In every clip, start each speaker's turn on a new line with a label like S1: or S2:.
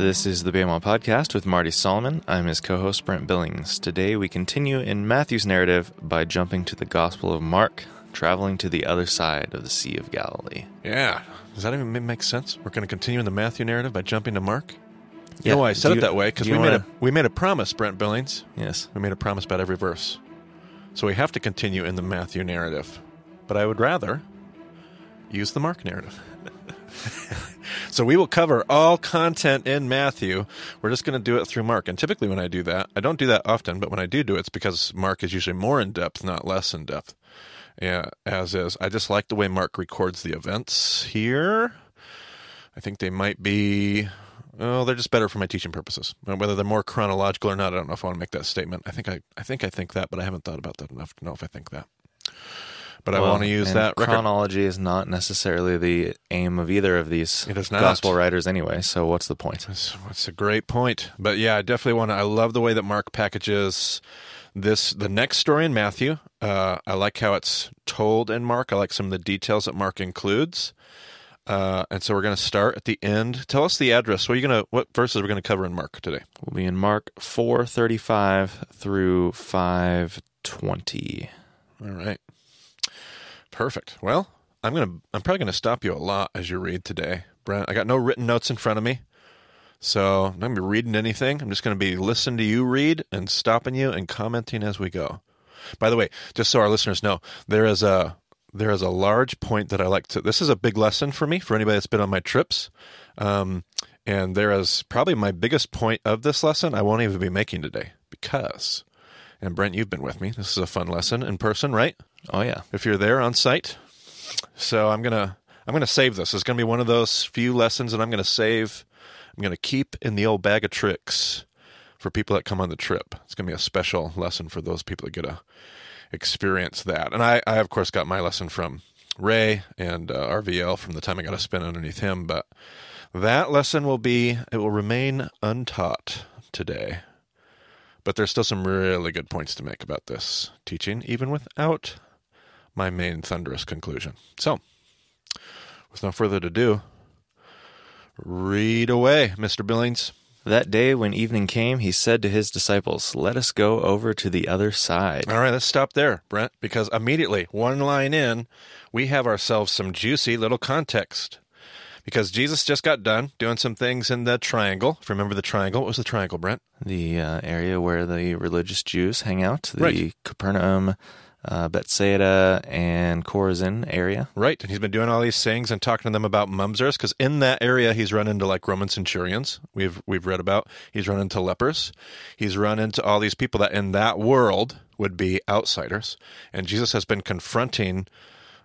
S1: This is the BEMA Podcast with Marty Solomon. I'm his co host, Brent Billings. Today we continue in Matthew's narrative by jumping to the Gospel of Mark, traveling to the other side of the Sea of Galilee.
S2: Yeah. Does that even make sense? We're going to continue in the Matthew narrative by jumping to Mark?
S1: Yeah.
S2: You know why I said
S1: Do
S2: it that way? Because we made,
S1: wanna-
S2: a, we made a promise, Brent Billings.
S1: Yes.
S2: We made a promise about every verse. So we have to continue in the Matthew narrative. But I would rather use the Mark narrative. so we will cover all content in Matthew. We're just going to do it through Mark. And typically, when I do that, I don't do that often, but when I do do it, it's because Mark is usually more in depth, not less in depth. Yeah, as is. I just like the way Mark records the events here. I think they might be. Oh, they're just better for my teaching purposes. Whether they're more chronological or not, I don't know if I want to make that statement. I think I, I think I think that, but I haven't thought about that enough to know if I think that. But I want to use that record.
S1: Chronology is not necessarily the aim of either of these
S2: It is not.
S1: gospel writers anyway, so what's the point?
S2: That's, that's a great point. But yeah, I definitely want to. I love the way that Mark packages this. The next story in Matthew. Uh, I like how it's told in Mark. I like some of the details that Mark includes. Uh, and so we're going to start at the end. Tell us the address. What are you going to? What verses are we going to cover in Mark today?
S1: We'll be in Mark 435 through 520.
S2: All right. Perfect. Well, I'm gonna I'm probably gonna stop you a lot as you read today, Brent. I got no written notes in front of me. So I'm not gonna be reading anything. I'm just gonna be listening to you read and stopping you and commenting as we go. By the way, just so our listeners know, there is a there is a large point that I like to this is a big lesson for me, for anybody that's been on my trips. Um, and there is probably my biggest point of this lesson I won't even be making today because and Brent, you've been with me. This is a fun lesson in person, right?
S1: Oh, yeah.
S2: if you're there on site. So I'm gonna I'm gonna save this. It's gonna be one of those few lessons that I'm gonna save. I'm gonna keep in the old bag of tricks for people that come on the trip. It's gonna be a special lesson for those people that get to experience that. And I, I of course got my lesson from Ray and uh, RVL from the time I got to spin underneath him. But that lesson will be it will remain untaught today. But there's still some really good points to make about this teaching, even without my main thunderous conclusion. So, with no further ado, read away, Mr. Billings.
S1: That day when evening came, he said to his disciples, Let us go over to the other side.
S2: All right, let's stop there, Brent, because immediately, one line in, we have ourselves some juicy little context. Because Jesus just got done doing some things in the triangle. If you remember the triangle, what was the triangle, Brent?
S1: The uh, area where the religious Jews hang out, the
S2: Right.
S1: Capernaum, uh, Bethsaida, and Chorazin area.
S2: Right, and he's been doing all these things and talking to them about mamzers because in that area he's run into like Roman centurions. We've we've read about. He's run into lepers. He's run into all these people that in that world would be outsiders, and Jesus has been confronting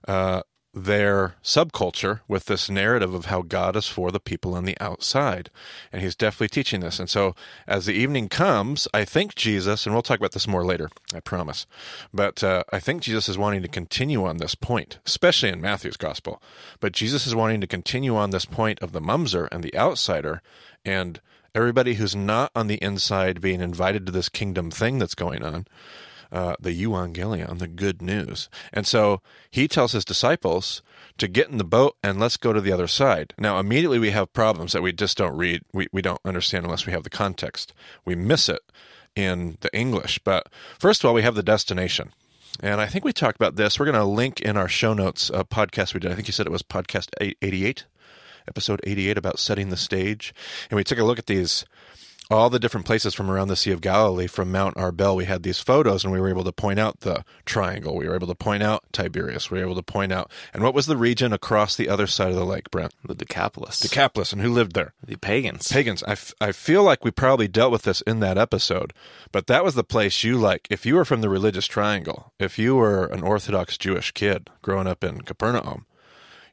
S2: uh, their subculture with this narrative of how God is for the people on the outside, and he's definitely teaching this. And so, as the evening comes, I think Jesus, and we'll talk about this more later, I promise, but uh, I think Jesus is wanting to continue on this point, especially in Matthew's gospel. But Jesus is wanting to continue on this point of the mamzer and the outsider, and everybody who's not on the inside being invited to this kingdom thing that's going on uh, the euangelion, the good news. And so he tells his disciples to get in the boat and let's go to the other side. Now, immediately we have problems that we just don't read, we, we don't understand unless we have the context. We miss it in the English. But first of all, we have the destination. And I think we talked about this. We're going to link in our show notes a podcast we did. I think you said it was podcast 88, episode 88 about setting the stage. And we took a look at these all the different places from around the Sea of Galilee, from Mount Arbel, we had these photos and we were able to point out the triangle. We were able to point out Tiberias. We were able to point out, and what was the region across the other side of the lake, Brent?
S1: The Decapolis.
S2: Decapolis, and who lived there?
S1: the pagans.
S2: Pagans. I, f- I feel like we probably dealt with this in that episode, but that was the place you like. If you were from the religious triangle, if you were an Orthodox Jewish kid growing up in Capernaum,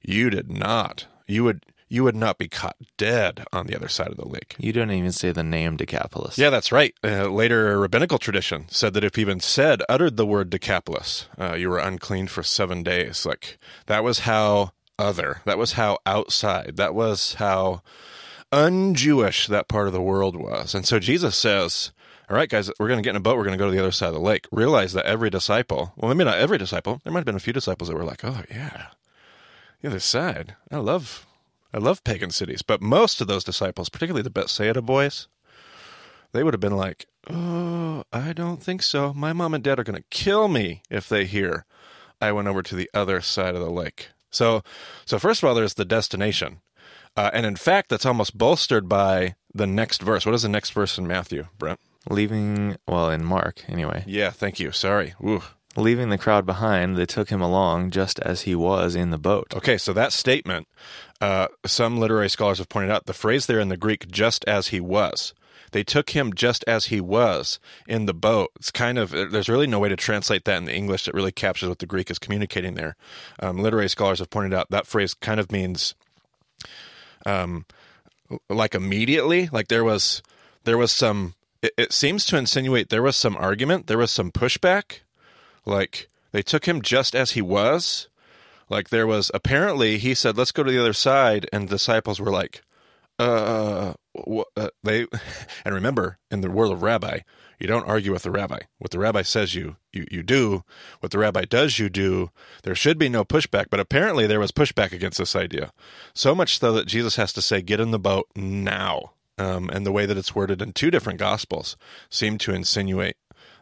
S2: you did not. You would you would not be caught dead on the other side of the lake.
S1: you don't even say the name Decapolis.
S2: Yeah, that's right. Uh, later, rabbinical tradition said that if you even said, uttered the word Decapolis, uh, you were unclean for seven days. Like, that was how other, that was how outside, that was how un-Jewish that part of the world was. And so Jesus says, all right, guys, we're going to get in a boat. We're going to go to the other side of the lake. Realize that every disciple, well, maybe not every disciple, there might have been a few disciples that were like, oh, yeah, the other side. I love, I love pagan cities, but most of those disciples, particularly the Bethsaida boys, they would have been like, "Oh, I don't think so. My mom and dad are going to kill me if they hear I went over to the other side of the lake." So, so first of all, there's the destination, uh, and in fact, that's almost bolstered by the next verse. What is the next verse in Matthew, Brent?
S1: Leaving, well, in Mark, anyway.
S2: Yeah, thank you. Sorry. Ooh.
S1: Leaving the crowd behind, they took him along just as he was in the boat.
S2: Okay, so that statement, uh, some literary scholars have pointed out the phrase there in the Greek, just as he was. They took him just as he was in the boat. It's kind of, there's really no way to translate that in the English that really captures what the Greek is communicating there. Um, literary scholars have pointed out that phrase kind of means um, like immediately, like there was, there was some, it, it seems to insinuate there was some argument, there was some pushback. Like they took him just as he was. Like there was apparently he said, "Let's go to the other side," and disciples were like, "Uh, what, uh they." And remember, in the world of rabbi, you don't argue with the rabbi. What the rabbi says, you you you do. What the rabbi does, you do. There should be no pushback, but apparently there was pushback against this idea. So much so that Jesus has to say, "Get in the boat now." Um, and the way that it's worded in two different gospels seem to insinuate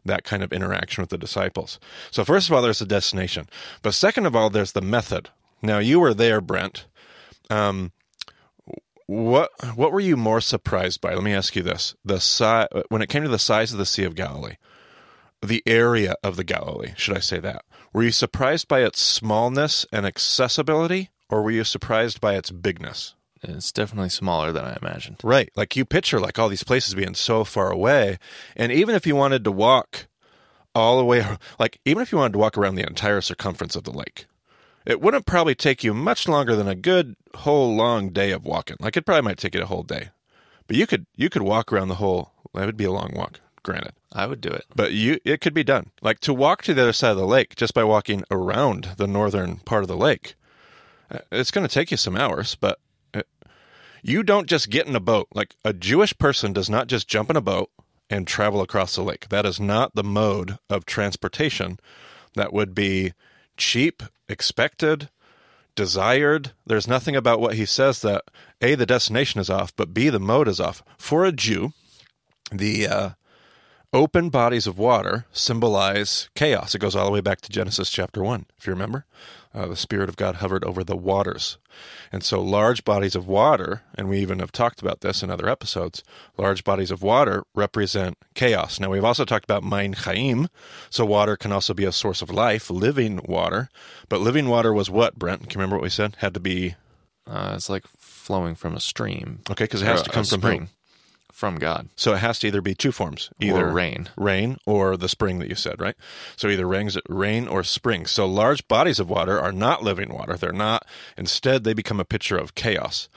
S2: that kind of interaction with the disciples. So, first of all, there's the destination. But second of all, there's the method. Now, you were there, Brent. Um, what what were you more surprised by? Let me ask you this: the si- when it came to the size of the Sea of Galilee, the area of the Galilee, should I say that? Were you surprised by its smallness and accessibility, or were you surprised by its bigness?
S1: It's definitely smaller than I imagined.
S2: Right. Like you picture like all these places being so far away. And even if you wanted to walk all the way, like even if you wanted to walk around the entire circumference of the lake, it wouldn't probably take you much longer than a good whole long day of walking. Like it probably might take you a whole day. But you could you could walk around the whole that would be a long walk, granted.
S1: I would do it.
S2: But you it could be done. Like to walk to the other side of the lake just by walking around the northern part of the lake. uh, It's going to take you some hours, but you don't just get in a boat. Like a Jewish person does not just jump in a boat and travel across the lake. That is not the mode of transportation that would be cheap, expected, desired. There's nothing about what he says that A, the destination is off, but B, the mode is off. For a Jew, the uh, open bodies of water symbolize chaos. It goes all the way back to Genesis chapter 1, if you remember. Uh, the Spirit of God hovered over the waters. And so, large bodies of water, and we even have talked about this in other episodes, large bodies of water represent chaos. Now, we've also talked about Mayim Chayim, so water can also be a source of life, living water. But living water was what, Brent? Can you remember what we said? Had to be,
S1: Uh, it's like flowing from a stream.
S2: okay, because it has to come from
S1: spring. From God.
S2: So it has to either be two forms, either
S1: Or rain.
S2: rain or the spring that you said, right? So either rains, rain or spring. So large bodies of water are not living water. They're not. Instead, they become a picture of chaos.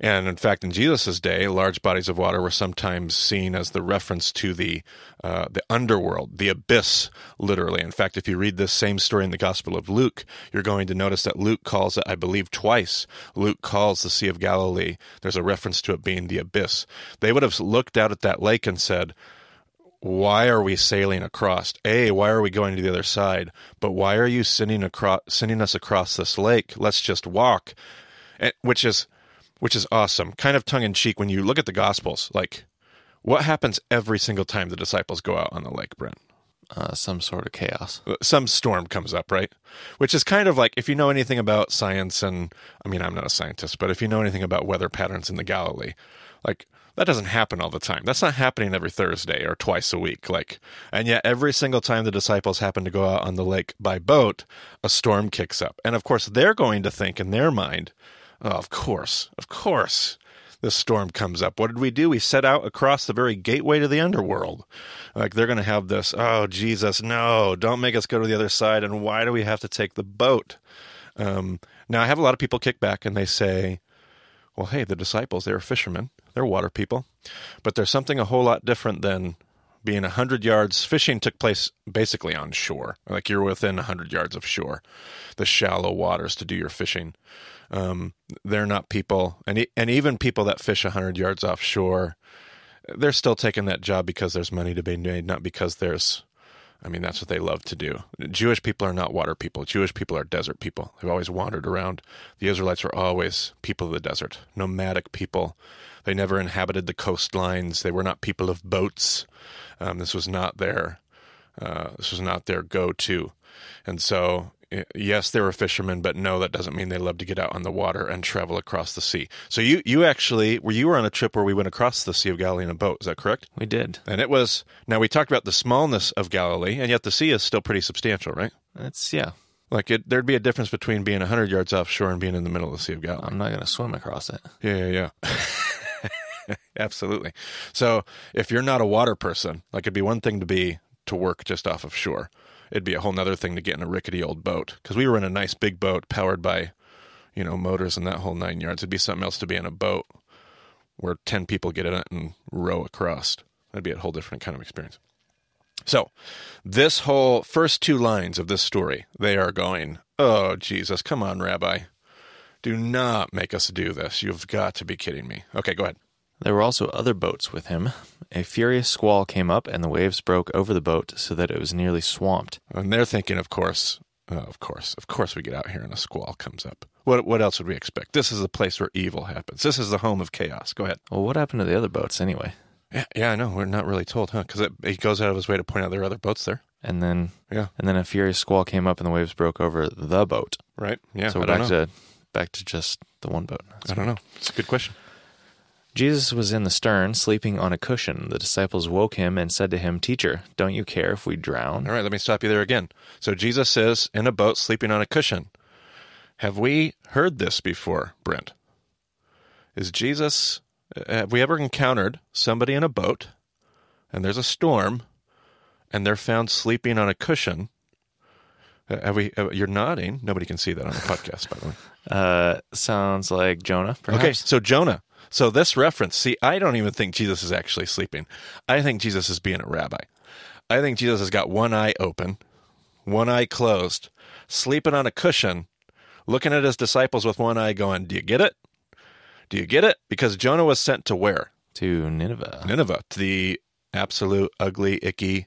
S2: And in fact, in Jesus' day, large bodies of water were sometimes seen as the reference to the uh, the underworld, the abyss, literally. In fact, if you read this same story in the Gospel of Luke, you're going to notice that Luke calls it, I believe, twice. Luke calls the Sea of Galilee. There's a reference to it being the abyss. They would have looked out at that lake and said, why are we sailing across? A, why are we going to the other side? But why are you sending across, sending us across this lake? Let's just walk, which is, which is awesome. Kind of tongue in cheek when you look at the Gospels. Like, what happens every single time the disciples go out on the lake, Brent?
S1: Uh, some sort of chaos.
S2: Some storm comes up, right? Which is kind of like if you know anything about science, and I mean, I'm not a scientist, but if you know anything about weather patterns in the Galilee, like that doesn't happen all the time. That's not happening every Thursday or twice a week. Like, and yet every single time the disciples happen to go out on the lake by boat, a storm kicks up. And of course, they're going to think in their mind, oh, of course, of course, this storm comes up. What did we do? We set out across the very gateway to the underworld. Like, they're going to have this, oh, Jesus, no, don't make us go to the other side. And why do we have to take the boat? Um, now, I have a lot of people kick back and they say, well, hey, the disciples, they were fishermen, they're water people. But there's something a whole lot different than being 100 yards. Fishing took place basically on shore, like you're within 100 yards of shore, the shallow waters to do your fishing. Um, they're not people, and, and even people that fish 100 yards offshore, they're still taking that job because there's money to be made, not because there's I mean, that's what they love to do. Jewish people are not water people. Jewish people are desert people. They've always wandered around. The Israelites were always people of the desert, nomadic people. They never inhabited the coastlines. They were not people of boats. Um, this was not their uh, this was not their go-to, and so Eh, yes, they were fishermen, but no, that doesn't mean they love to get out on the water and travel across the sea. So you you actually were you were on a trip where we went across the Sea of Galilee in a boat. Is that correct?
S1: We did.
S2: And it was now we talked about the smallness of Galilee, and yet the sea is still pretty substantial, right?
S1: It's yeah.
S2: Like it, there'd be a difference between being hundred yards offshore and being in the middle of the Sea of Galilee.
S1: I'm not going to swim across it.
S2: Yeah, yeah, yeah. Absolutely. So if you're not a water person, like it'd be one thing to be to work just off of shore it'd be a whole nother thing to get in a rickety old boat because we were in a nice big boat powered by, you know, motors and that whole nine yards. It'd be something else to be in a boat where 10 people get in it and row across. That'd be a whole different kind of experience. So, this whole first two lines of this story, they are going, Oh, Jesus, come on, Rabbi. Do not make us do this. You've got to be kidding me. Okay, go ahead.
S1: There were also other boats with him. A furious squall came up, and the waves broke over the boat so that it was nearly swamped.
S2: And they're thinking, of course, uh, of course, of course, we get out here and a squall comes up. What what else would we expect? This is the place where evil happens. This is the home of chaos. Go ahead.
S1: Well, what happened to the other boats anyway?
S2: Yeah, yeah, I know. We're not really told, huh? Because he goes out of his way to point out there are other boats there.
S1: And then,
S2: Yeah.
S1: and then a furious squall came up, and the waves broke over the boat.
S2: Right? Yeah.
S1: so we're back
S2: know.
S1: to back to just the one boat.
S2: I don't know. It's a good question.
S1: Jesus was in the stern, sleeping on a cushion. The disciples woke him and said to him, Teacher, don't you care if we drown?
S2: All right, let me stop you there again. So Jesus is in a boat sleeping on a cushion. Have we heard this before, Brent? Is Jesus, have we ever encountered somebody in a boat and there's a storm and they're found sleeping on a cushion? Uh, Have we? Uh, you're nodding. Nobody can see that on the podcast, by the way.
S1: Uh, sounds like Jonah, perhaps.
S2: Okay, so Jonah. So this reference, see, I don't even think Jesus is actually sleeping. I think Jesus is being a rabbi. I think Jesus has got one eye open, one eye closed, sleeping on a cushion, looking at his disciples with one eye going, Do you get it? Do you get it? Because Jonah was sent to where?
S1: To Nineveh.
S2: Nineveh, to the absolute ugly, icky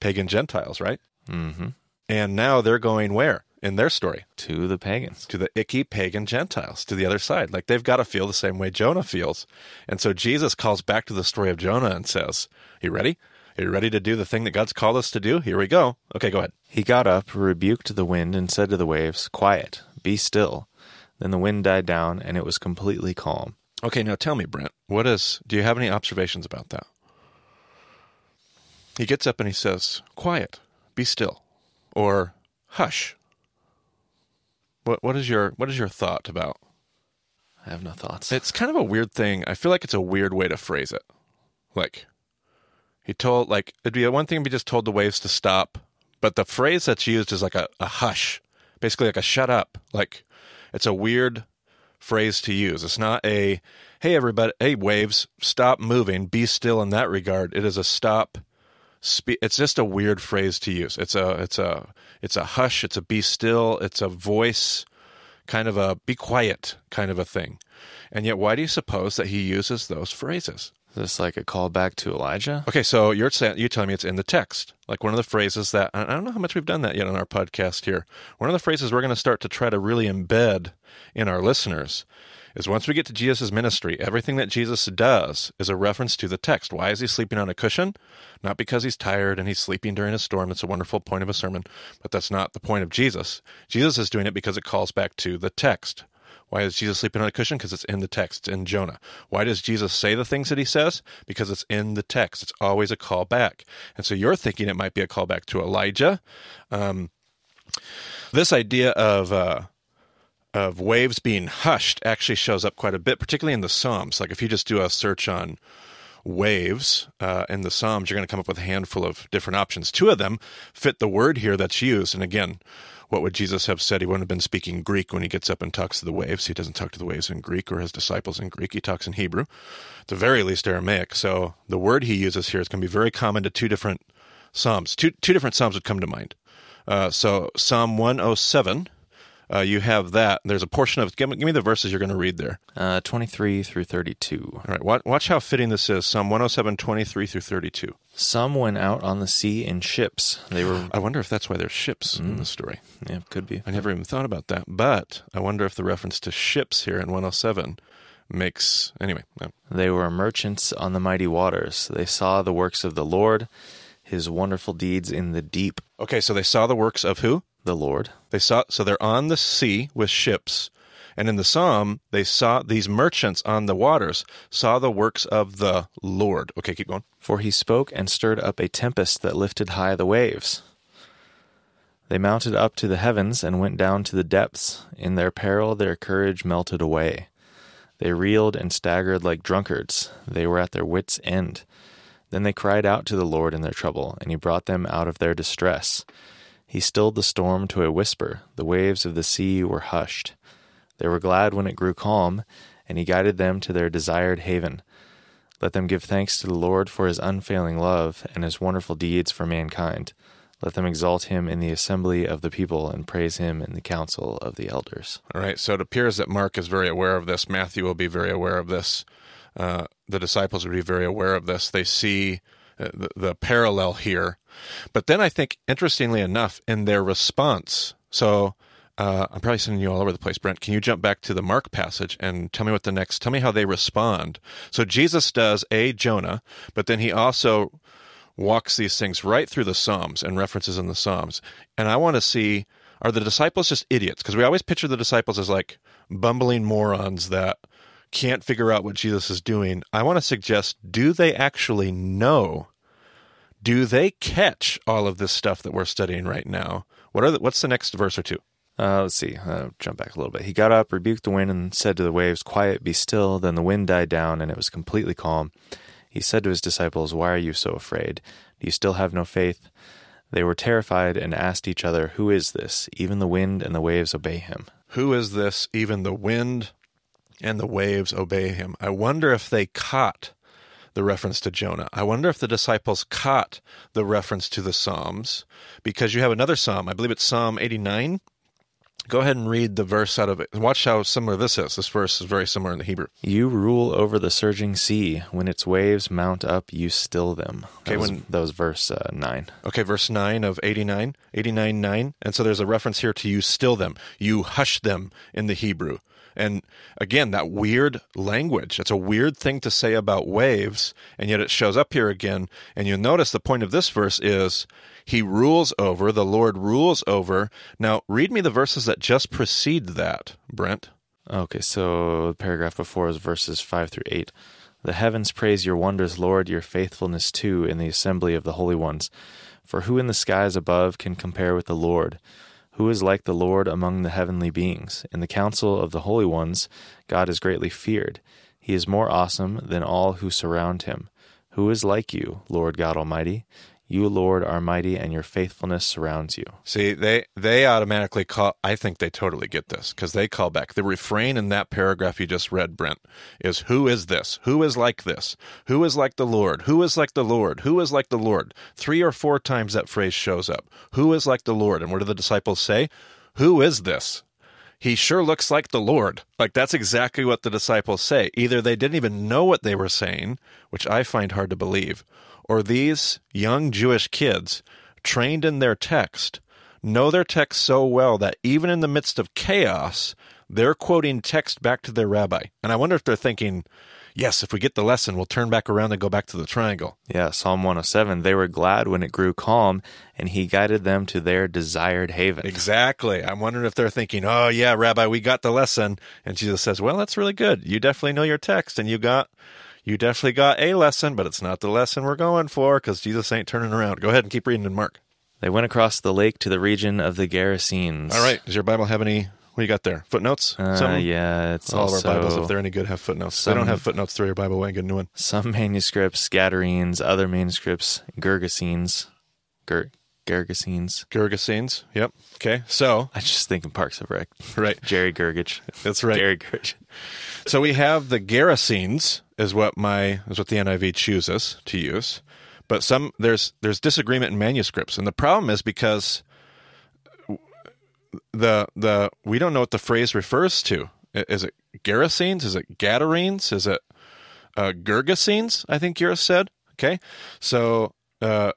S2: pagan Gentiles, right?
S1: hmm
S2: And now they're going where in their story?
S1: To the pagans.
S2: to the icky pagan Gentiles, to the other side. Like they've got to feel the same way Jonah feels. And so Jesus calls back to the story of Jonah and says, You ready? Are you ready to do the thing that God's called us to do? Here we go. Okay, go ahead.
S1: He got up, rebuked the wind, and said to the waves, Quiet, be still. Then the wind died down, and it was completely calm.
S2: Okay, now tell me, Brent, what is, do you have any observations about that? He gets up and he says, Quiet, be still, or hush. What, what is your what is your thought about
S1: I have no thoughts.
S2: It's kind of a weird thing. I feel like it's a weird way to phrase it. Like he told like it'd be one thing if he just told the waves to stop, but the phrase that's used is like a, a hush. Basically like a shut up. Like it's a weird phrase to use. It's not a hey everybody hey waves, stop moving, be still in that regard. It is a stop spe- it's just a weird phrase to use. It's a it's a it's a hush, it's a be still, it's a voice kind of a be quiet kind of a thing. And yet, why do you suppose that he uses those phrases?
S1: Is this like a callback to Elijah?
S2: Okay, so you're saying you're telling me it's in the text, like one of the phrases that I don't know how much we've done that yet on our podcast here. One of the phrases we're going to start to try to really embed in our listeners is once we get to Jesus' ministry, everything that Jesus does is a reference to the text. Why is he sleeping on a cushion? Not because he's tired and he's sleeping during a storm. It's a wonderful point of a sermon, but that's not the point of Jesus. Jesus is doing it because it calls back to the text. Why is Jesus sleeping on a cushion? Because it's in the text, in Jonah. Why does Jesus say the things that he says? Because it's in the text. It's always a call back. And so you're thinking it might be a callback to Elijah. Um, this idea of uh, of waves being hushed actually shows up quite a bit, particularly in the Psalms. Like if you just do a search on waves uh, in the Psalms, you're going to come up with a handful of different options. Two of them fit the word here that's used. And again, what would Jesus have said? He wouldn't have been speaking Greek when he gets up and talks to the waves. He doesn't talk to the waves in Greek or his disciples in Greek. He talks in Hebrew, at the very least Aramaic. So the word he uses here is going to be very common to two different Psalms. Two, two different Psalms would come to mind. Uh, so Psalm 107 uh, you have that. There's a portion of give me, give me the verses you're going to read there.
S1: Uh, 23 through 32.
S2: All right, watch, watch how fitting this is. Psalm 107, 23 through 32.
S1: Some went out on the sea in ships. They were,
S2: I wonder if that's why there's ships in the story.
S1: yeah, could be.
S2: I never even thought about that. But I wonder if the reference to ships here in 107 makes anyway. no.
S1: They were merchants on the mighty waters. They saw the works of the Lord, his wonderful deeds in the deep.
S2: Okay, so they saw the works of who?
S1: The Lord.
S2: They saw so they're on the sea with ships. And in the psalm, they saw these merchants on the waters saw the works of the Lord. Okay, keep going.
S1: For he spoke and stirred up a tempest that lifted high the waves. They mounted up to the heavens and went down to the depths. In their peril, their courage melted away. They reeled and staggered like drunkards. They were at their wits' end. Then they cried out to the Lord in their trouble, and he brought them out of their distress. He stilled the storm to a whisper. The waves of the sea were hushed. They were glad when it grew calm, and he guided them to their desired haven. Let them give thanks to the Lord for his unfailing love and his wonderful deeds for mankind. Let them exalt him in the assembly of the people and praise him in the council of the elders.
S2: All right, so it appears that Mark is very aware of this. Matthew will be very aware of this. Uh, the disciples will be very aware of this. They see the, the parallel here. But then I think, interestingly enough, in their response, so uh, I'm probably sending you all over the place, Brent. Can you jump back to the Mark passage and tell me what the next, tell me how they respond? So Jesus does a Jonah, but then he also walks these things right through the Psalms and references in the Psalms. And I want to see are the disciples just idiots? Because we always picture the disciples as like bumbling morons that can't figure out what Jesus is doing. I want to suggest do they actually know? Do they catch all of this stuff that we're studying right now? What are the, what's the next verse or two?
S1: Uh, let's see. Uh, jump back a little bit. He got up, rebuked the wind, and said to the waves, Quiet, be still. Then the wind died down, and it was completely calm. He said to his disciples, Why are you so afraid? Do you still have no faith? They were terrified and asked each other, Who is this? Even the wind and the waves obey him.
S2: Who is this? Even the wind and the waves obey him. I wonder if they caught the reference to Jonah. I wonder if the disciples caught the reference to the Psalms because you have another Psalm. I believe it's Psalm 89. Go ahead and read the verse out of it. Watch how similar this is. This verse is very similar in the Hebrew.
S1: You rule over the surging sea. When its waves mount up, you still them. That
S2: Okay,
S1: was,
S2: when-
S1: that was verse uh, 9.
S2: Okay, verse 9 of 89, 89 9. And so there's a reference here to you still them, you hush them in the Hebrew. And again, that weird language. It's a weird thing to say about waves, and yet it shows up here again. And you'll notice the point of this verse is he rules over, the Lord rules over. Now, read me the verses that just precede that, Brent.
S1: Okay, so the paragraph before is verses 5 through 8. The heavens praise your wonders, Lord, your faithfulness too, in the assembly of the holy ones. For who in the skies above can compare with the Lord? Who is like the Lord among the heavenly beings? In the council of the holy ones, God is greatly feared. He is more awesome than all who surround him. Who is like you, Lord God Almighty? You, Lord, are mighty, and your faithfulness surrounds you.
S2: See, they they automatically call. I think they totally get this because they call back the refrain in that paragraph you just read, Brent, is "Who is this? Who is like this? Who is like the Lord? Who is like the Lord? Who is like the Lord?" Three or four times that phrase shows up. Who is like the Lord? And what do the disciples say? Who is this? He sure looks like the Lord. Like that's exactly what the disciples say. Either they didn't even know what they were saying, which I find hard to believe, or these young Jewish kids, trained in their text, know their text so well that even in the midst of chaos, they're quoting text back to their rabbi. And I wonder if they're thinking, yes, if we get the lesson, we'll turn back around and go back to the triangle.
S1: Yeah, Psalm 107. They were glad when it grew calm, and he guided them to their desired haven.
S2: Exactly. I'm wondering if they're thinking, oh, yeah, Rabbi, we got the lesson. And Jesus says, well, that's really good. You definitely know your text and you got. You definitely got a lesson, but it's not the lesson we're going for because Jesus ain't turning around. Go ahead and keep reading in Mark.
S1: They went across the lake to the region of the Gerasenes.
S2: All right. Does your Bible have any? What do you got there? Footnotes?
S1: Uh,
S2: Something?
S1: yeah, it's
S2: All of our Bibles, if they're any good, have footnotes. If they don't have footnotes, throw your Bible away and get a new one.
S1: some manuscripts, Gadarenes, other manuscripts, Gergesenes. Ger- Gergesenes.
S2: Gergesenes. Yep. Okay. So,
S1: I just think in Parks of Rec.
S2: right.
S1: Jerry Gergich.
S2: That's right.
S1: Gary Gergich.
S2: So we have the Gerasenes is what my is what the NIV chooses to use, but some there's there's disagreement in manuscripts, and the problem is because the the we don't know what the phrase refers to. Is it Gerasenes? Is it Gadarenes? Is it uh, Gergesenes? I think Gira said. Okay, so uh,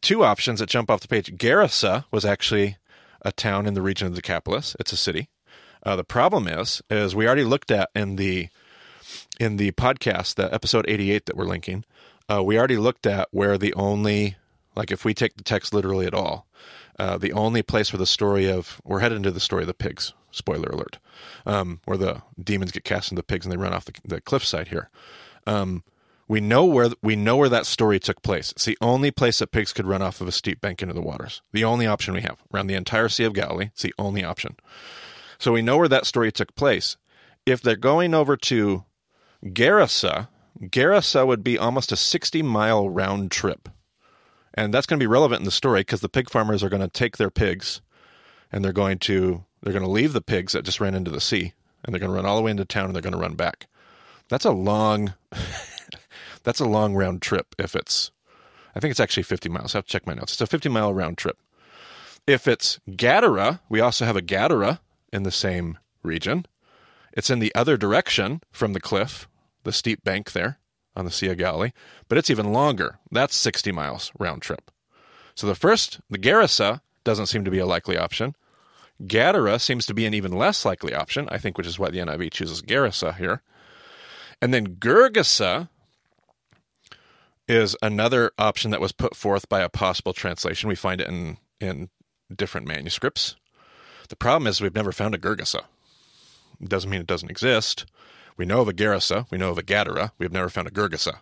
S2: two options that jump off the page. Gerasa was actually a town in the region of the Decapolis. It's a city. Uh, the problem is, is we already looked at in the in the podcast, the episode eighty eight that we're linking. Uh, we already looked at where the only like if we take the text literally at all, uh, the only place where the story of we're headed into the story of the pigs. Spoiler alert, um, where the demons get cast into the pigs and they run off the, the cliffside here. Um, we know where we know where that story took place. It's the only place that pigs could run off of a steep bank into the waters. The only option we have around the entire Sea of Galilee. It's the only option. So we know where that story took place. If they're going over to Gerasa, Gerasa would be almost a 60 mile round trip. And that's going to be relevant in the story because the pig farmers are going to take their pigs and they're going to they're going to leave the pigs that just ran into the sea and they're going to run all the way into town and they're going to run back. That's a long that's a long round trip if it's I think it's actually 50 miles. I have to check my notes. It's a 50 mile round trip. If it's Gadara, we also have a Gadara in the same region. It's in the other direction from the cliff, the steep bank there on the Sea of Galilee, but it's even longer. That's 60 miles round trip. So the first, the Gerasa, doesn't seem to be a likely option. Gadara seems to be an even less likely option, I think, which is why the NIV chooses Gerasa here. And then Gergesa is another option that was put forth by a possible translation. We find it in, in different manuscripts. The problem is we've never found a Gergesa. It doesn't mean it doesn't exist. We know of a Gerasa, we know of a Gadara, we've never found a Gergesa.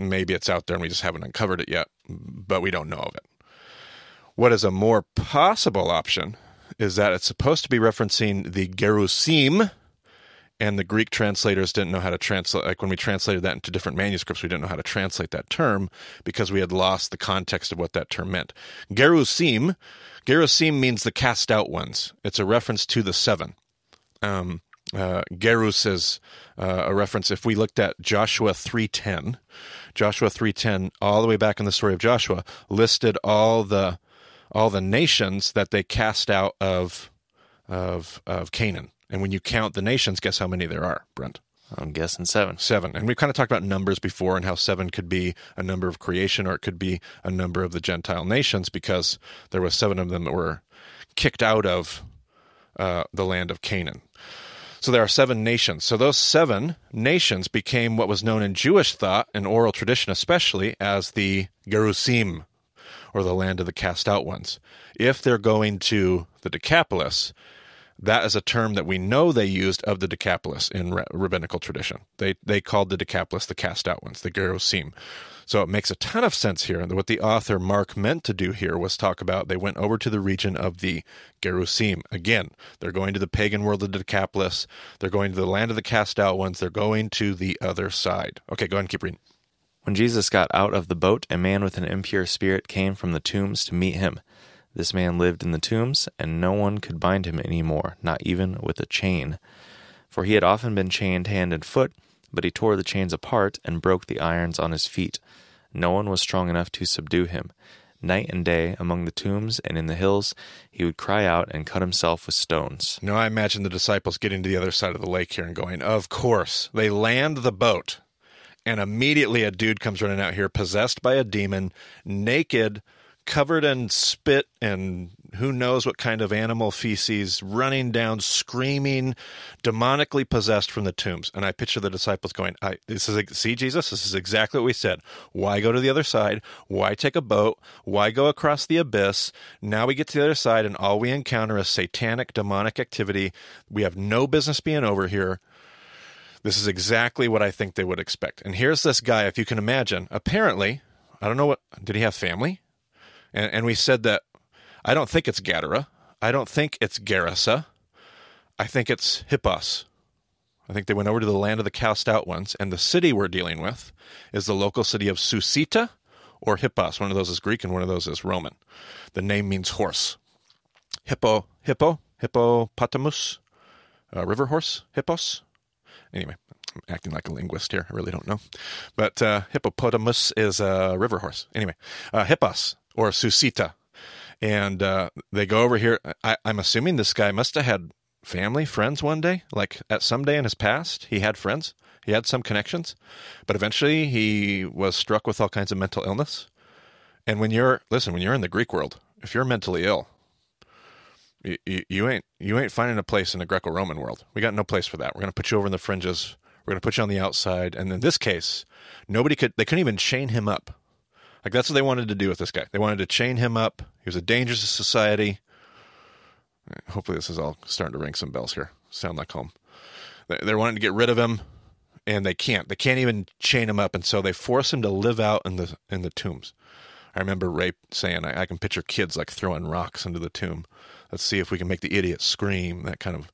S2: Maybe it's out there and we just haven't uncovered it yet, but we don't know of it. What is a more possible option is that it's supposed to be referencing the Gerusim, and the Greek translators didn't know how to translate. Like when we translated that into different manuscripts, we didn't know how to translate that term because we had lost the context of what that term meant. Gerusim, Gerusim means the cast out ones. It's a reference to the seven. Um, uh, Gerus is uh, a reference. If we looked at Joshua three ten, Joshua three ten, all the way back in the story of Joshua, listed all the all the nations that they cast out of of of Canaan. And when you count the nations, guess how many there are, Brent?
S1: I'm guessing seven.
S2: Seven. And we've kind of talked about numbers before and how seven could be a number of creation or it could be a number of the Gentile nations because there were seven of them that were kicked out of uh, the land of Canaan. So there are seven nations. So those seven nations became what was known in Jewish thought and oral tradition, especially, as the Gerusim, or the land of the cast out ones. If they're going to the Decapolis, that is a term that we know they used of the Decapolis in rabbinical tradition. They they called the Decapolis the cast out ones, the Gerusim. So it makes a ton of sense here. And what the author Mark meant to do here was talk about they went over to the region of the Gerusim. Again, they're going to the pagan world of the Decapolis. They're going to the land of the cast out ones. They're going to the other side. Okay, go ahead and keep reading.
S1: When Jesus got out of the boat, a man with an impure spirit came from the tombs to meet him. This man lived in the tombs, and no one could bind him any more, not even with a chain. For he had often been chained hand and foot, but he tore the chains apart and broke the irons on his feet. No one was strong enough to subdue him. Night and day, among the tombs and in the hills, he would cry out and cut himself with stones.
S2: Now I imagine the disciples getting to the other side of the lake here and going, Of course. They land the boat, and immediately a dude comes running out here, possessed by a demon, naked, covered in spit and who knows what kind of animal feces, running down, screaming, demonically possessed from the tombs. And I picture the disciples going, I, "This is see Jesus. This is exactly what we said. Why go to the other side? Why take a boat? Why go across the abyss? Now we get to the other side, and all we encounter is satanic, demonic activity. We have no business being over here." This is exactly what I think they would expect. And here's this guy, if you can imagine. Apparently, I don't know what did he have family? And, and we said that I don't think it's Gadara. I don't think it's Gerasa. I think it's Hippos. I think they went over to the land of the cast out ones, and the city we're dealing with is the local city of Susita or Hippos. One of those is Greek and one of those is Roman. The name means horse. Hippo, hippo, hippopotamus, uh, river horse, hippos. Anyway, I'm acting like a linguist here. I really don't know. But uh, hippopotamus is a river horse. Anyway, uh, hippos or Susita. And uh, they go over here. I, I'm assuming this guy must have had family, friends one day. Like at some day in his past, he had friends. He had some connections, but eventually he was struck with all kinds of mental illness. And when you're listen, when you're in the Greek world, if you're mentally ill, you, you, you ain't you ain't finding a place in the Greco-Roman world. We got no place for that. We're going to put you over in the fringes. We're going to put you on the outside. And in this case, nobody could. They couldn't even chain him up. Like that's what they wanted to do with this guy. They wanted to chain him up. He was a danger to society. Hopefully, this is all starting to ring some bells here. Sound like home. They're wanting to get rid of him, and they can't. They can't even chain him up, and so they force him to live out in the in the tombs. I remember Ray saying, I, I can picture kids like throwing rocks into the tomb. Let's see if we can make the idiot scream. That kind of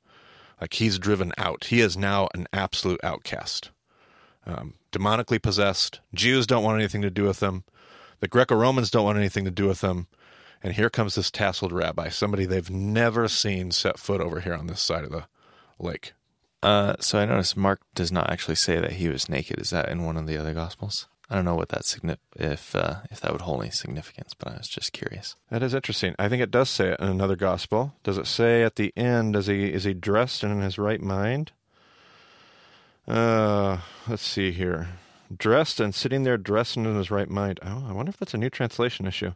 S2: like he's driven out. He is now an absolute outcast. Um, demonically possessed. Jews don't want anything to do with him. The Greco Romans don't want anything to do with them. And here comes this tasseled rabbi, somebody they've never seen set foot over here on this side of the lake.
S1: Uh, so I noticed Mark does not actually say that he was naked. Is that in one of the other gospels? I don't know what that signif- if uh, if that would hold any significance, but I was just curious.
S2: That is interesting. I think it does say it in another gospel. Does it say at the end? Is he is he dressed and in his right mind? Uh, let's see here. Dressed and sitting there, dressed and in his right mind. Oh, I wonder if that's a new translation issue.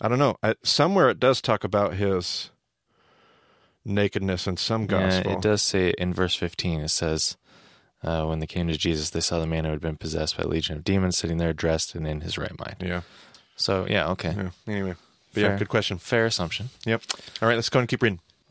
S2: I don't know. I, somewhere it does talk about his nakedness in some gospel.
S1: Yeah, it does say in verse fifteen. It says. Uh, when they came to Jesus, they saw the man who had been possessed by a legion of demons sitting there dressed and in his right mind.
S2: Yeah.
S1: So, yeah, okay.
S2: Yeah. Anyway. Yeah, good question.
S1: Fair assumption.
S2: Yep. All right, let's go and keep reading.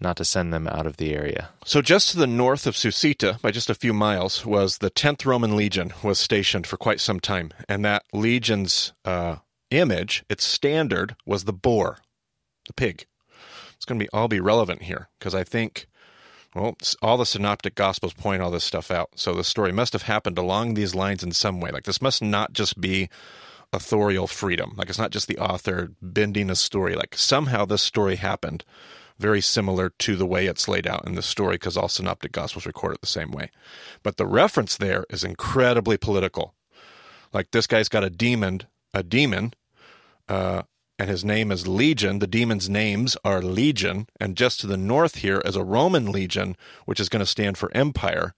S1: not to send them out of the area.
S2: So just to the north of Susita, by just a few miles, was the 10th Roman Legion was stationed for quite some time. And that legion's uh, image, its standard, was the boar, the pig. It's going to be all be relevant here because I think, well, all the synoptic gospels point all this stuff out. So the story must have happened along these lines in some way. Like this must not just be authorial freedom. Like it's not just the author bending a story. Like somehow this story happened very similar to the way it's laid out in the story because all synoptic gospels record it the same way. But the reference there is incredibly political. Like this guy's got a demon, a demon, uh, and his name is Legion. The demon's names are Legion, and just to the north here is a Roman legion, which is going to stand for empire.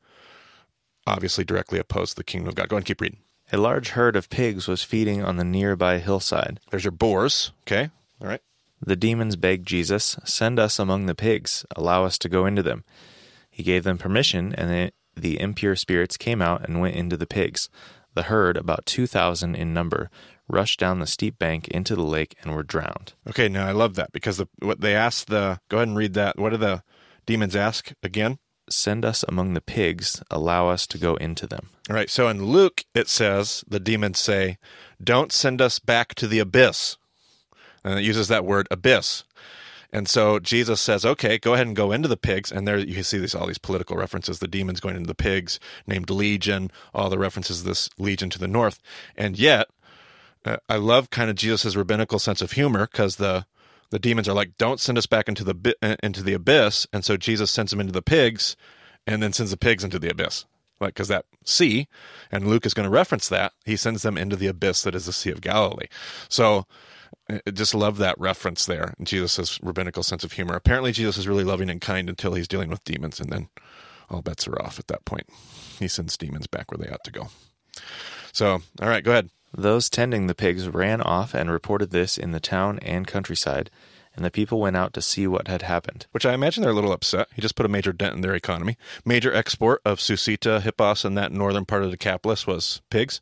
S2: Obviously, directly opposed to the kingdom of God. Go ahead and keep reading.
S1: A large herd of pigs was feeding on the nearby hillside.
S2: There's your boars. Okay, all right.
S1: The demons begged Jesus, Send us among the pigs, allow us to go into them. He gave them permission, and the, the impure spirits came out and went into the pigs. The herd, about 2,000 in number, rushed down the steep bank into the lake and were drowned.
S2: Okay, now I love that because the, what they asked the. Go ahead and read that. What do the demons ask again?
S1: Send us among the pigs, allow us to go into them.
S2: All right. So in Luke, it says the demons say, "Don't send us back to the abyss," and it uses that word abyss. And so Jesus says, "Okay, go ahead and go into the pigs." And there you can see these all these political references: the demons going into the pigs, named Legion, all the references this legion to the north. And yet, uh, I love kind of Jesus's rabbinical sense of humor because the the demons are like, "Don't send us back into the uh, into the abyss," and so Jesus sends them into the pigs, and then sends the pigs into the abyss, like because that sea, and Luke is going to reference that he sends them into the abyss that is the Sea of Galilee. So. I just love that reference there. Jesus' rabbinical sense of humor. Apparently, Jesus is really loving and kind until he's dealing with demons, and then all bets are off at that point. He sends demons back where they ought to go. So, all right, go ahead.
S1: Those tending the pigs ran off and reported this in the town and countryside, and the people went out to see what had happened.
S2: which I imagine they're a little upset. He just put a major dent in their economy. Major export of Susita, Hippos, and that northern part of the Decapolis was pigs.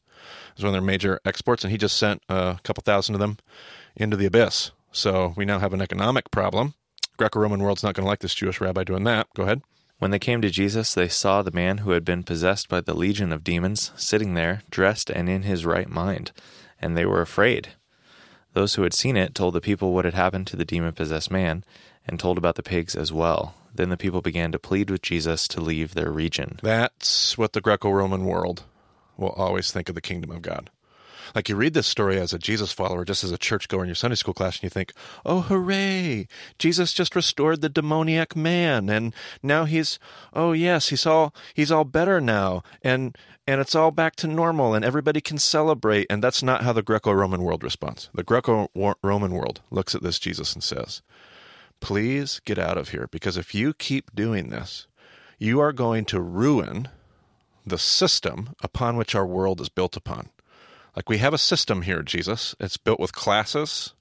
S2: It was one of their major exports, and he just sent a couple thousand of them into the abyss. So we now have an economic problem. Greco-Roman world's not going to like this Jewish rabbi doing that. Go ahead.
S1: When they came to Jesus, they saw the man who had been possessed by the legion of demons sitting there, dressed and in his right mind, and they were afraid. Those who had seen it told the people what had happened to the demon possessed man, and told about the pigs as well. Then the people began to plead with Jesus to leave their region.
S2: That's what the Greco Roman world will always think of the kingdom of God. Like you read this story as a Jesus follower, just as a churchgoer in your Sunday school class, and you think, oh, hooray! Jesus just restored the demoniac man, and now he's, oh yes, he's all he's all better now, and and it's all back to normal, and everybody can celebrate. And that's not how the Greco-Roman world responds. The Greco-Roman world looks at this Jesus and says, please get out of here, because if you keep doing this, you are going to ruin the system upon which our world is built upon. Like we have a system here, Jesus. It's built with classes.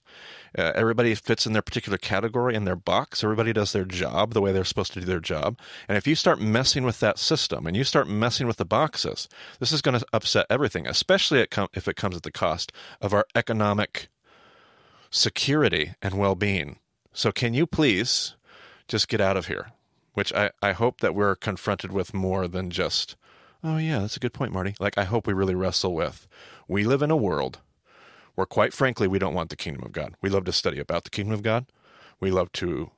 S2: Uh, everybody fits in their particular category in their box. Everybody does their job the way they're supposed to do their job. And if you start messing with that system and you start messing with the boxes, this is going to upset everything, especially if it comes at the cost of our economic security and well being. So, can you please just get out of here? Which I, I hope that we're confronted with more than just, oh, yeah, that's a good point, Marty. Like, I hope we really wrestle with we live in a world where, quite frankly, we don't want the kingdom of God. We love to study about the kingdom of God. We love to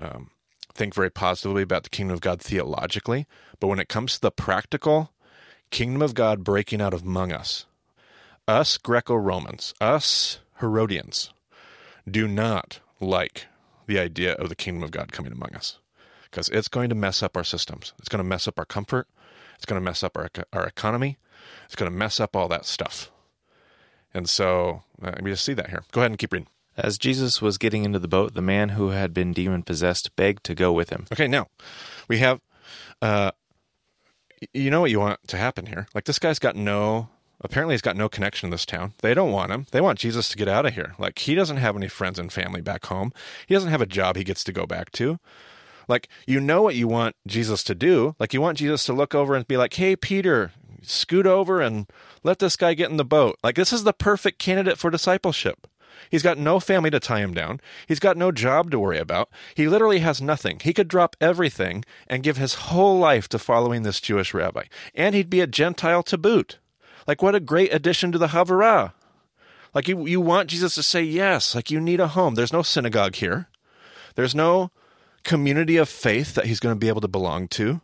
S2: um, think very positively about the kingdom of God theologically. But when it comes to the practical kingdom of God breaking out among us, us Greco Romans, us Herodians, do not like the idea of the kingdom of God coming among us because it's going to mess up our systems. It's going to mess up our comfort. It's going to mess up our, our economy. It's going to mess up all that stuff. And so uh, we just see that here. Go ahead and keep reading.
S1: As Jesus was getting into the boat, the man who had been demon possessed begged to go with him.
S2: Okay, now we have, uh, you know what you want to happen here. Like this guy's got no, apparently he's got no connection to this town. They don't want him. They want Jesus to get out of here. Like he doesn't have any friends and family back home. He doesn't have a job he gets to go back to. Like you know what you want Jesus to do. Like you want Jesus to look over and be like, "Hey Peter, scoot over and let this guy get in the boat. Like, this is the perfect candidate for discipleship. He's got no family to tie him down. He's got no job to worry about. He literally has nothing. He could drop everything and give his whole life to following this Jewish rabbi. And he'd be a Gentile to boot. Like, what a great addition to the Havurah. Like, you, you want Jesus to say yes. Like, you need a home. There's no synagogue here, there's no community of faith that he's going to be able to belong to.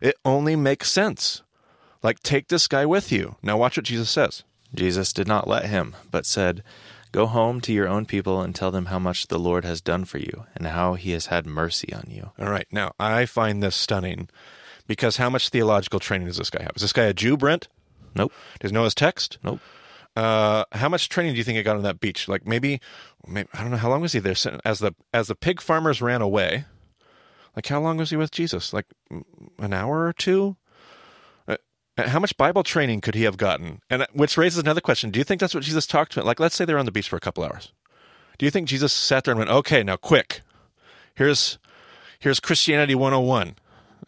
S2: It only makes sense. Like, take this guy with you. Now, watch what Jesus says.
S1: Jesus did not let him, but said, Go home to your own people and tell them how much the Lord has done for you and how he has had mercy on you.
S2: All right. Now, I find this stunning because how much theological training does this guy have? Is this guy a Jew, Brent?
S1: Nope.
S2: Does he know his text?
S1: Nope.
S2: Uh, how much training do you think he got on that beach? Like maybe, maybe I don't know how long was he there as the as the pig farmers ran away. Like how long was he with Jesus? Like an hour or two? Uh, how much Bible training could he have gotten? And uh, which raises another question: Do you think that's what Jesus talked to? him? Like, let's say they're on the beach for a couple hours. Do you think Jesus sat there and went, "Okay, now quick, here's here's Christianity 101.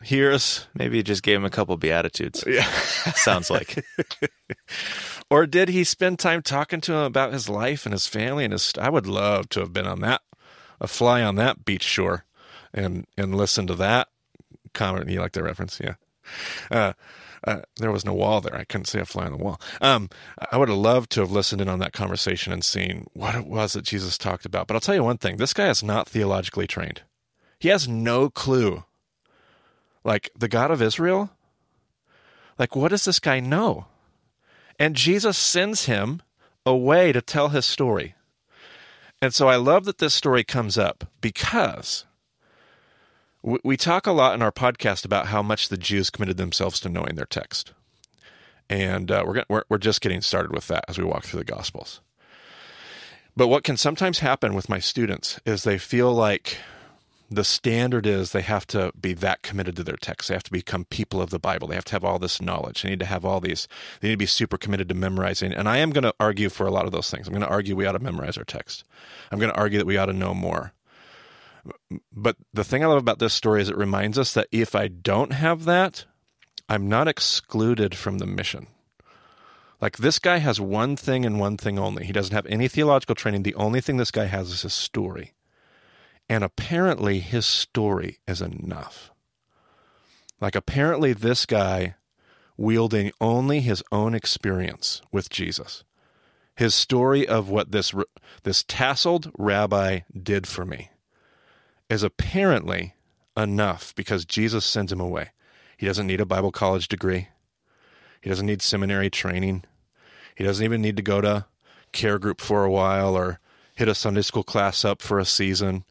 S2: Here's
S1: maybe he just gave him a couple beatitudes. Yeah, sounds like.
S2: or did he spend time talking to him about his life and his family and his? I would love to have been on that, a fly on that beach shore, and and listen to that comment. You like that reference? Yeah. Uh, uh, there was no wall there. I couldn't see a fly on the wall. Um, I would have loved to have listened in on that conversation and seen what it was that Jesus talked about. But I'll tell you one thing: this guy is not theologically trained. He has no clue. Like the God of Israel. Like what does this guy know? And Jesus sends him away to tell his story. And so I love that this story comes up because we talk a lot in our podcast about how much the Jews committed themselves to knowing their text, and uh, we're, we're we're just getting started with that as we walk through the Gospels. But what can sometimes happen with my students is they feel like the standard is they have to be that committed to their text. They have to become people of the Bible. They have to have all this knowledge. They need to have all these. They need to be super committed to memorizing. And I am going to argue for a lot of those things. I'm going to argue we ought to memorize our text. I'm going to argue that we ought to know more. But the thing I love about this story is it reminds us that if I don't have that, I'm not excluded from the mission. Like this guy has one thing and one thing only. He doesn't have any theological training. The only thing this guy has is his story. And apparently his story is enough. Like apparently this guy wielding only his own experience with Jesus. His story of what this this tasseled rabbi did for me is apparently enough because Jesus sends him away. He doesn't need a Bible college degree. He doesn't need seminary training. He doesn't even need to go to care group for a while or hit a Sunday school class up for a season.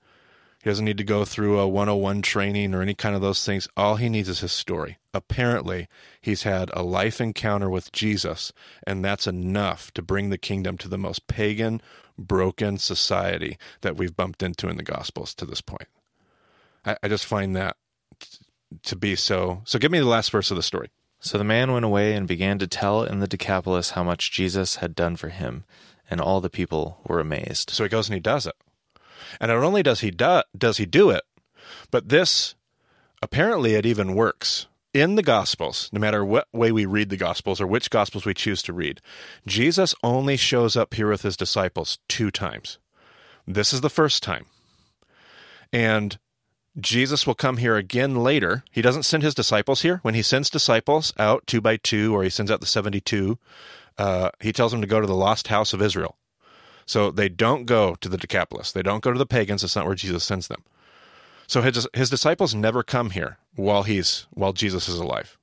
S2: He doesn't need to go through a 101 training or any kind of those things. All he needs is his story. Apparently, he's had a life encounter with Jesus, and that's enough to bring the kingdom to the most pagan, broken society that we've bumped into in the Gospels to this point. I, I just find that t- to be so. So, give me the last verse of the story.
S1: So the man went away and began to tell in the Decapolis how much Jesus had done for him, and all the people were amazed.
S2: So he goes and he does it. And not only does he do, does he do it, but this apparently it even works in the gospels no matter what way we read the gospels or which gospels we choose to read. Jesus only shows up here with his disciples two times. This is the first time. And jesus will come here again later. He doesn't send his disciples here. When he sends disciples out two by two or he sends out the 72 uh, he tells them to go to the lost house of israel so they don't go to the Decapolis. They don't go to the pagans. That's not where Jesus sends them. So his, his disciples never come here while he's while Jesus is alive.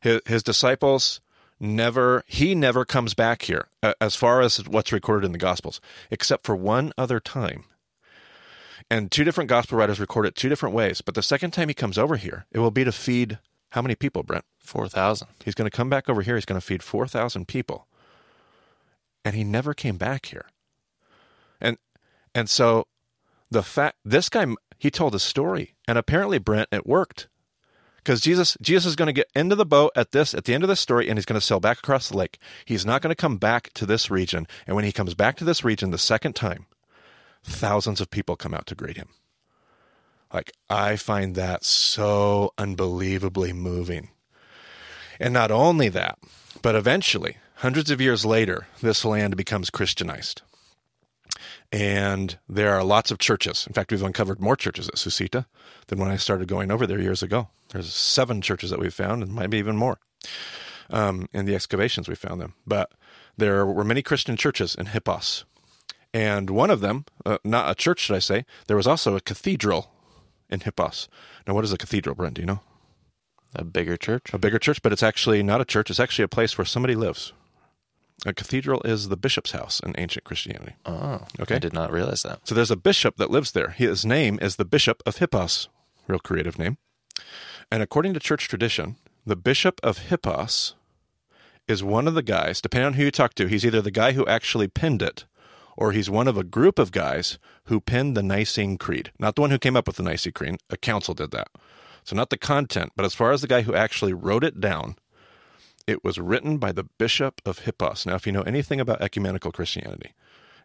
S2: His, his disciples never he never comes back here uh, as far as what's recorded in the Gospels, except for one other time. And two different gospel writers record it two different ways. But the second time he comes over here, it will be to feed how many people, Brent?
S1: 4,000.
S2: He's going to come back over here. He's going to feed 4,000 people. And he never came back here. And and so the fact this guy he told a story and apparently Brent it worked. Because Jesus Jesus is going to get into the boat at this at the end of this story and he's going to sail back across the lake. He's not going to come back to this region. And when he comes back to this region the second time, thousands of people come out to greet him. Like I find that so unbelievably moving. And not only that, but eventually, hundreds of years later, this land becomes Christianized and there are lots of churches. In fact, we've uncovered more churches at Susita than when I started going over there years ago. There's seven churches that we've found, and maybe even more. Um, in the excavations, we found them. But there were many Christian churches in Hippos, and one of them, uh, not a church, should I say, there was also a cathedral in Hippos. Now, what is a cathedral, Brent? Do you know?
S1: A bigger church?
S2: A bigger church, but it's actually not a church. It's actually a place where somebody lives. A cathedral is the bishop's house in ancient Christianity.
S1: Oh,
S2: Okay.
S1: I did not realize that.
S2: So there's a bishop that lives there. His name is the Bishop of Hippos. Real creative name. And according to church tradition, the Bishop of Hippos is one of the guys, depending on who you talk to, he's either the guy who actually penned it or he's one of a group of guys who penned the Nicene Creed. Not the one who came up with the Nicene Creed, a council did that. So not the content, but as far as the guy who actually wrote it down, it was written by the Bishop of Hippos. Now, if you know anything about ecumenical Christianity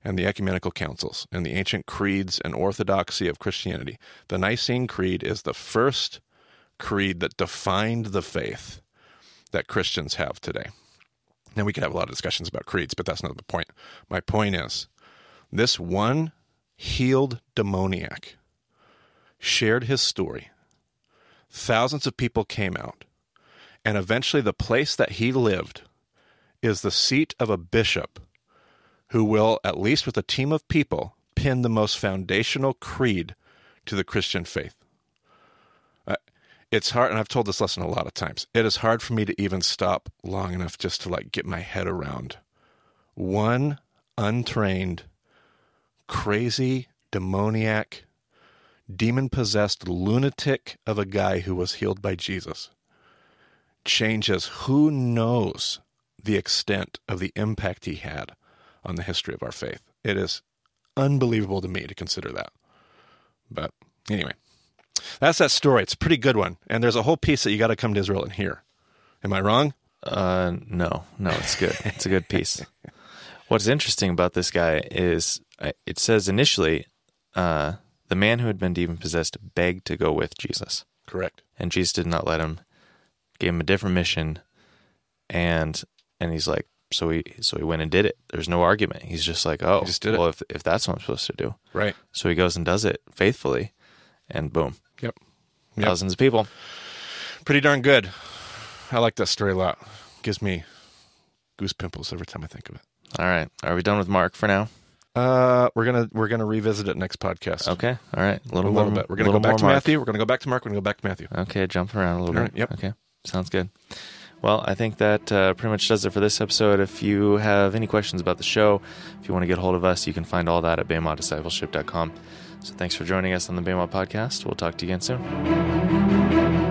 S2: and the ecumenical councils and the ancient creeds and orthodoxy of Christianity, the Nicene Creed is the first creed that defined the faith that Christians have today. Now, we could have a lot of discussions about creeds, but that's not the point. My point is this one healed demoniac shared his story. Thousands of people came out. And eventually, the place that he lived is the seat of a bishop who will, at least with a team of people, pin the most foundational creed to the Christian faith. Uh, it's hard, and I've told this lesson a lot of times. It is hard for me to even stop long enough just to like get my head around one untrained, crazy, demoniac, demon possessed lunatic of a guy who was healed by Jesus changes who knows the extent of the impact he had on the history of our faith. It is unbelievable to me to consider that. But anyway, that's that story. It's a pretty good one. And there's a whole piece that you got to come to Israel and hear. Am I wrong?
S1: Uh, no, no, it's good. It's a good piece. What's interesting about this guy is uh, it says initially, uh, the man who had been demon possessed begged to go with Jesus,
S2: Correct.
S1: and Jesus did not let him. Gave him a different mission, and and he's like, so he so he went and did it. There's no argument. He's just like, oh,
S2: just
S1: well, if if that's what I'm supposed to do,
S2: Right.
S1: so he goes and does it faithfully, and boom,
S2: Yep. Yep.
S1: thousands of people.
S2: Pretty darn good. I like that story a lot. Gives me goose pimples every time I think of it.
S1: All right, are we done with Mark for now?
S2: Uh, we're gonna we're gonna revisit it next podcast.
S1: Okay. All right. A little,
S2: A little
S1: more,
S2: bit. We're gonna go back to
S1: Mark.
S2: Matthew. We're gonna go back to Mark. We're gonna go back to Matthew.
S1: Okay, jumping around a little bit.
S2: yep.
S1: Okay, sounds good. Well, I think that uh, pretty much does it for this episode. If you have any questions about the show, if you want to get a hold of us, you can find all that at BEMADiscipleship.com. So thanks for joining us on the BEMA podcast. We'll talk to you again soon.